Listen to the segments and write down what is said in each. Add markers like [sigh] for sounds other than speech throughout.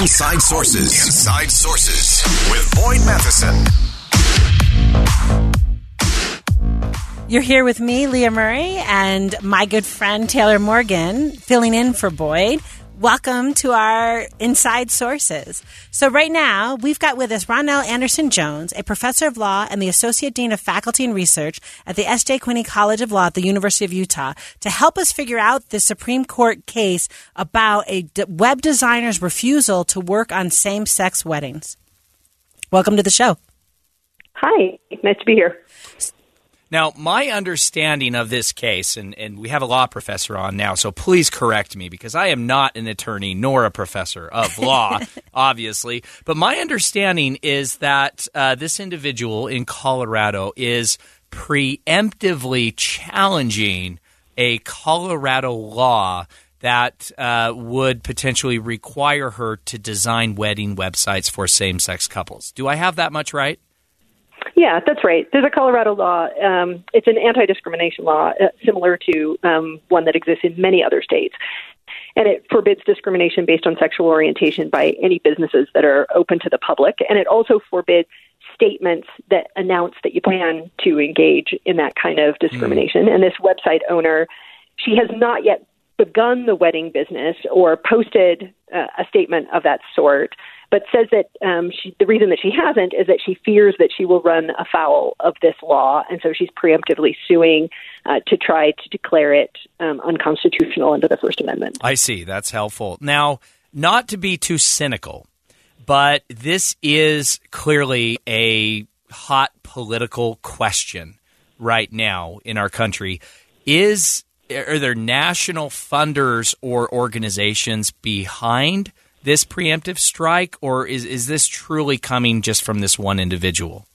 Inside Sources. Inside Sources with Boyd Matheson. You're here with me, Leah Murray, and my good friend Taylor Morgan, filling in for Boyd. Welcome to our Inside Sources. So, right now, we've got with us RonNell Andersen Jones, a professor of law and the Associate Dean of Faculty and Research at the S.J. Quinney College of Law at the University of Utah, to help us figure out the Supreme Court case about a web designer's refusal to work on same sex weddings. Welcome to the show. Hi, nice to be here. Now, my understanding of this case, and, and we have a law professor on now, so please correct me because I am not an attorney nor a professor of [laughs] law, obviously. But my understanding is that uh, this individual in Colorado is preemptively challenging a Colorado law that uh, would potentially require her to design wedding websites for same sex couples. Do I have that much right? Yeah, that's right. There's a Colorado law. Um, it's an anti-discrimination law uh, similar to um, one that exists in many other states, and it forbids discrimination based on sexual orientation by any businesses that are open to the public, and it also forbids statements that announce that you plan to engage in that kind of discrimination. Mm. And this website owner, she has not yet begun the wedding business or posted uh, a statement of that sort but says that um, she, the reason that she hasn't is that she fears that she will run afoul of this law, and so she's preemptively suing uh, to try to declare it um, unconstitutional under the First Amendment. I see. That's helpful. Now, not to be too cynical, but this is clearly a hot political question right now in our country. Is are there national funders or organizations behind this preemptive strike, or is, is this truly coming just from this one individual?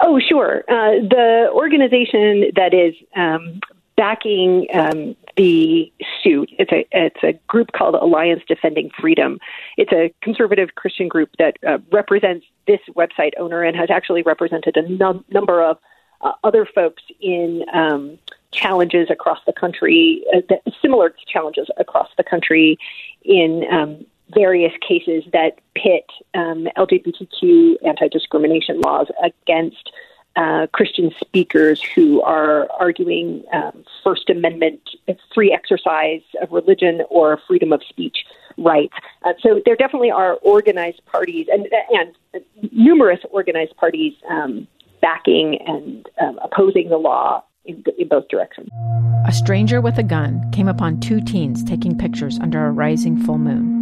Oh, sure. Uh, the organization that is um, backing um, the suit. It's a it's a group called Alliance Defending Freedom. It's a conservative Christian group that uh, represents this website owner and has actually represented a num- number of uh, other folks in um, challenges across the country, uh, similar challenges across the country in um, various cases that pit um, LGBTQ anti discrimination laws against uh, Christian speakers who are arguing um, First Amendment free exercise of religion or freedom of speech rights. Uh, so there definitely are organized parties and, and numerous organized parties um, backing and um, opposing the law in, in both directions. A stranger with a gun came upon two teens taking pictures under a rising full moon.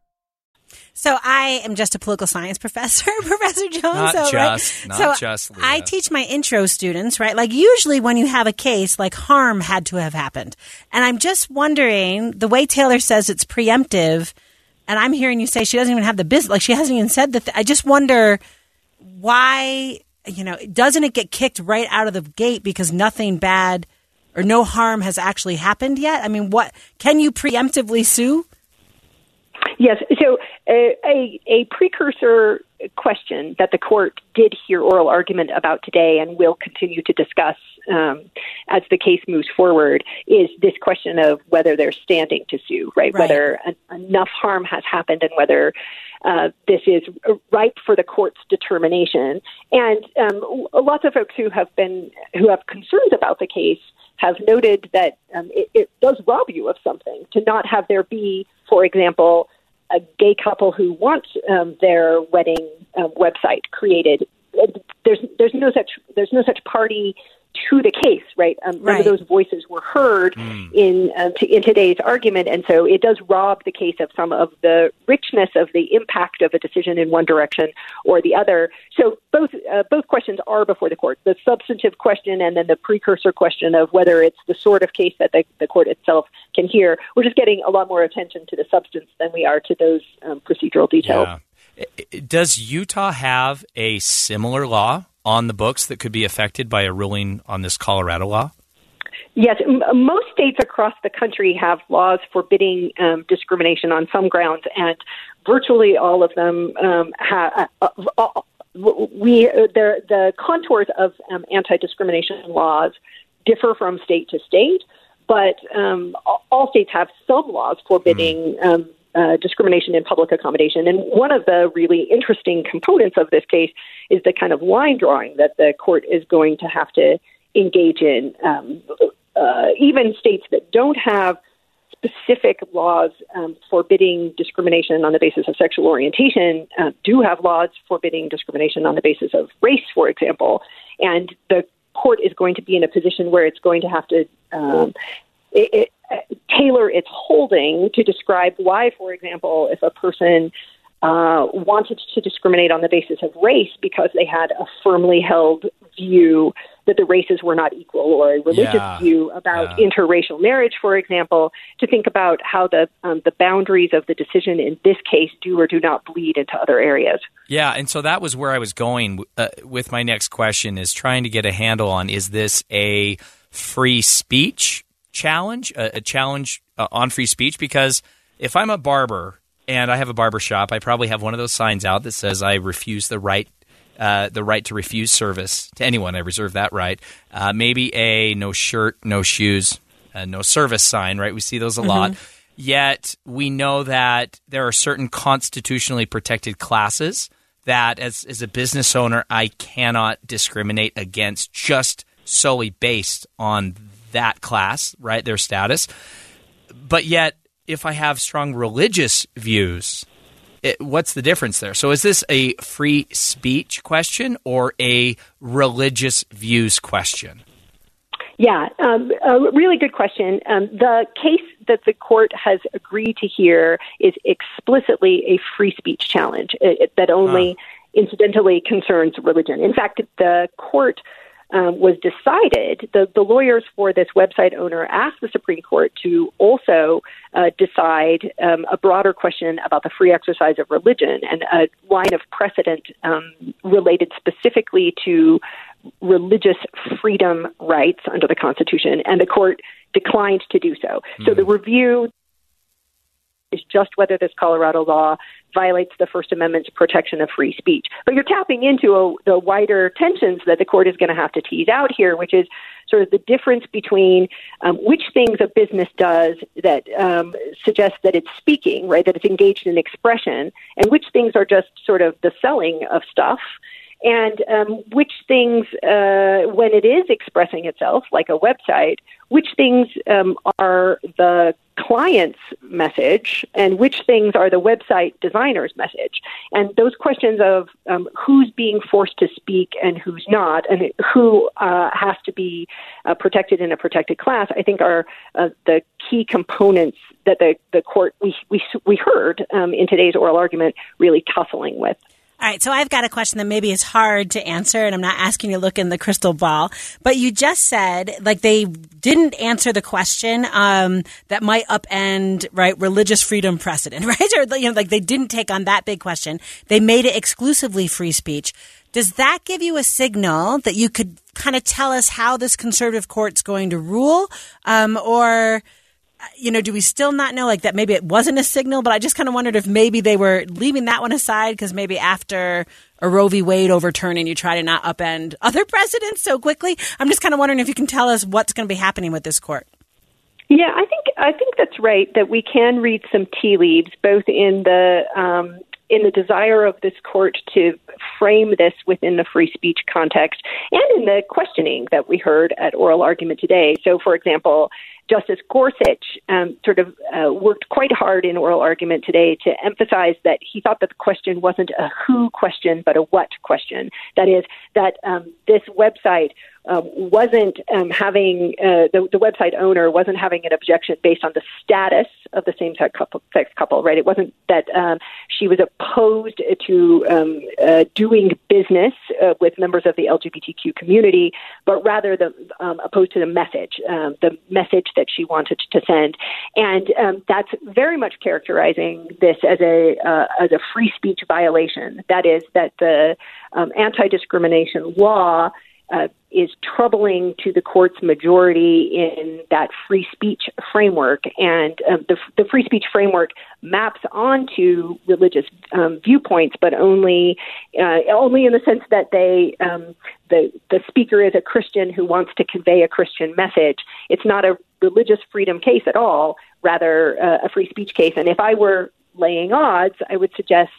So I am just a political science [laughs] professor, [laughs] Professor Jones. Not so, just, right? not so just. Leah. I teach my intro students, right? Like usually when you have a case, like harm had to have happened, and I'm just wondering the way Taylor says it's preemptive, and I'm hearing you say she doesn't even have the business, like she hasn't even said that. Th- I just wonder why, you know, doesn't it get kicked right out of the gate because nothing bad or no harm has actually happened yet? I mean, what can you preemptively sue? Yes. So a, a precursor question that the court did hear oral argument about today and will continue to discuss um, as the case moves forward is this question of whether they're standing to sue, right? Right. Whether en- enough harm has happened and whether uh, this is ripe for the court's determination. And um, lots of folks who have been who have concerns about the case have noted that um, it, it does rob you of something to not have there be, for example, a gay couple who want um, their wedding uh, website created. There's there's no such there's no such party to the case, right? Um, None of those voices were heard in uh, t- in today's argument, and so it does rob the case of some of the richness of the impact of a decision in one direction or the other. So both uh, both questions are before the court: the substantive question and then the precursor question of whether it's the sort of case that the, the court itself can hear. We're just getting a lot more attention to the substance than we are to those um, procedural details. Yeah. I- I- Does Utah have a similar law on the books that could be affected by a ruling on this Colorado law? Yes, m- most states across the country have laws forbidding um, discrimination on some grounds, and virtually all of them um, have. Uh, uh, we uh, the the contours of um, anti-discrimination laws differ from state to state, but um, all- states have some laws forbidding. Um, uh, discrimination in public accommodation. And one of the really interesting components of this case is the kind of line drawing that the court is going to have to engage in. Um, uh, even states that don't have specific laws um, forbidding discrimination on the basis of sexual orientation uh, do have laws forbidding discrimination on the basis of race, for example. And the court is going to be in a position where it's going to have to um, it, tailor its holding to describe why, for example, if a person uh, wanted to discriminate on the basis of race because they had a firmly held view that the races were not equal or a religious Yeah. view about Yeah. interracial marriage, for example, to think about how the um, the boundaries of the decision in this case do or do not bleed into other areas. Yeah, and so that was where I was going uh, with my next question is trying to get a handle on is this a free speech challenge, a, a challenge uh, on free speech? Because if I'm a barber and I have a barber shop, I probably have one of those signs out that says I refuse the right. Uh, the right to refuse service to anyone. I reserve that right. Uh, maybe a no shirt, no shoes, uh, no service sign, right? We see those a lot. Yet we know that there are certain constitutionally protected classes that, as, as a business owner, I cannot discriminate against just solely based on that class, right? Their status. But yet, if I have strong religious views, it, what's the difference there? So, is this a free speech question or a religious views question? Yeah, um, a really good question. Um, the case that the court has agreed to hear is explicitly a free speech challenge it, it- that only incidentally concerns religion. In fact, the court um, was decided, the, the lawyers for this website owner asked the Supreme Court to also uh, decide um, a broader question about the free exercise of religion and a line of precedent um, related specifically to religious freedom rights under the Constitution, and the court declined to do so. So the review is just whether this Colorado law violates the First Amendment's protection of free speech. But you're tapping into a, the wider tensions that the court is going to have to tease out here, which is sort of the difference between um, which things a business does that um, suggests that it's speaking, right, that it's engaged in expression, and which things are just sort of the selling of stuff and um, which things, uh, when it is expressing itself, like a website, which things um, are the client's message and which things are the website designer's message. And those questions of um, who's being forced to speak and who's not, and who uh, has to be uh, protected in a protected class, I think are uh, the key components that the, the court we, we, we heard um, in today's oral argument really tussling with. All right, so I've got a question that maybe is hard to answer, and I'm not asking you to look in the crystal ball, but you just said like they didn't answer the question um, that might upend right religious freedom precedent, [laughs] right? Or you know, like they didn't take on that big question. They made it exclusively free speech. Does that give you a signal that you could kind of tell us how this conservative court's going to rule, um, or? You know, do we still not know like that maybe it wasn't a signal, but I just kind of wondered if maybe they were leaving that one aside because maybe after a Roe v. Wade overturning, you try to not upend other [laughs] precedents so quickly. I'm just kind of wondering if you can tell us what's going to be happening with this court. Yeah, I think I think that's right. That we can read some tea leaves, both in the um, in the desire of this court to frame this within the free speech context, and in the questioning that we heard at oral argument today. So, for example, Justice Gorsuch um, sort of uh, worked quite hard in oral argument today to emphasize that he thought that the question wasn't a who question, but a what question. That is, that um, this website um, wasn't um, having uh, the, the website owner wasn't having an objection based on the status of the couple, sex couple, right? It wasn't that um, she was opposed to uh, doing business uh, with members of the LGBTQ community, but rather the opposed to the message, the message that she wanted to send, and um, that's very much characterizing this as a uh, as a free speech violation. That is that the um, anti-discrimination law uh, is troubling to the court's majority in that free speech framework. And um, the, the, free speech framework maps onto religious um, viewpoints, but only uh, only in the sense that they um, the the speaker is a Christian who wants to convey a Christian message. It's not a religious freedom case at all, rather uh, a free speech case. And if I were laying odds, I would suggest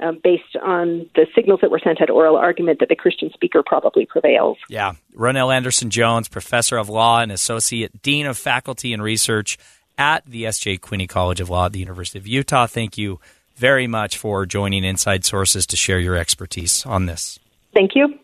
um, based on the signals that were sent at oral argument that the Christian speaker probably prevails. Yeah. RonNell Andersen Jones, professor of law and associate dean of faculty and research at the S.J. Quinney College of Law at the University of Utah. Thank you very much for joining Inside Sources to share your expertise on this. Thank you.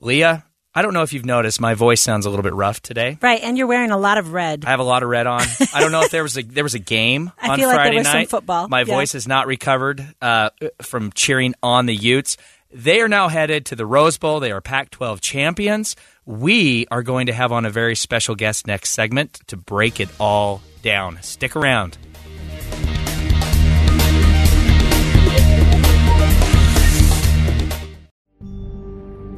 Leah, I don't know if you've noticed, my voice sounds a little bit rough today. Right, and you're wearing a lot of red. I have a lot of red on. I don't know if there was a there was a game [laughs] I on feel like Friday there was some night. football. My Yeah. voice has not recovered uh, from cheering on the Utes. They are now headed to the Rose Bowl. They are Pac-12 champions. We are going to have on a very special guest next segment to break it all down. Stick around.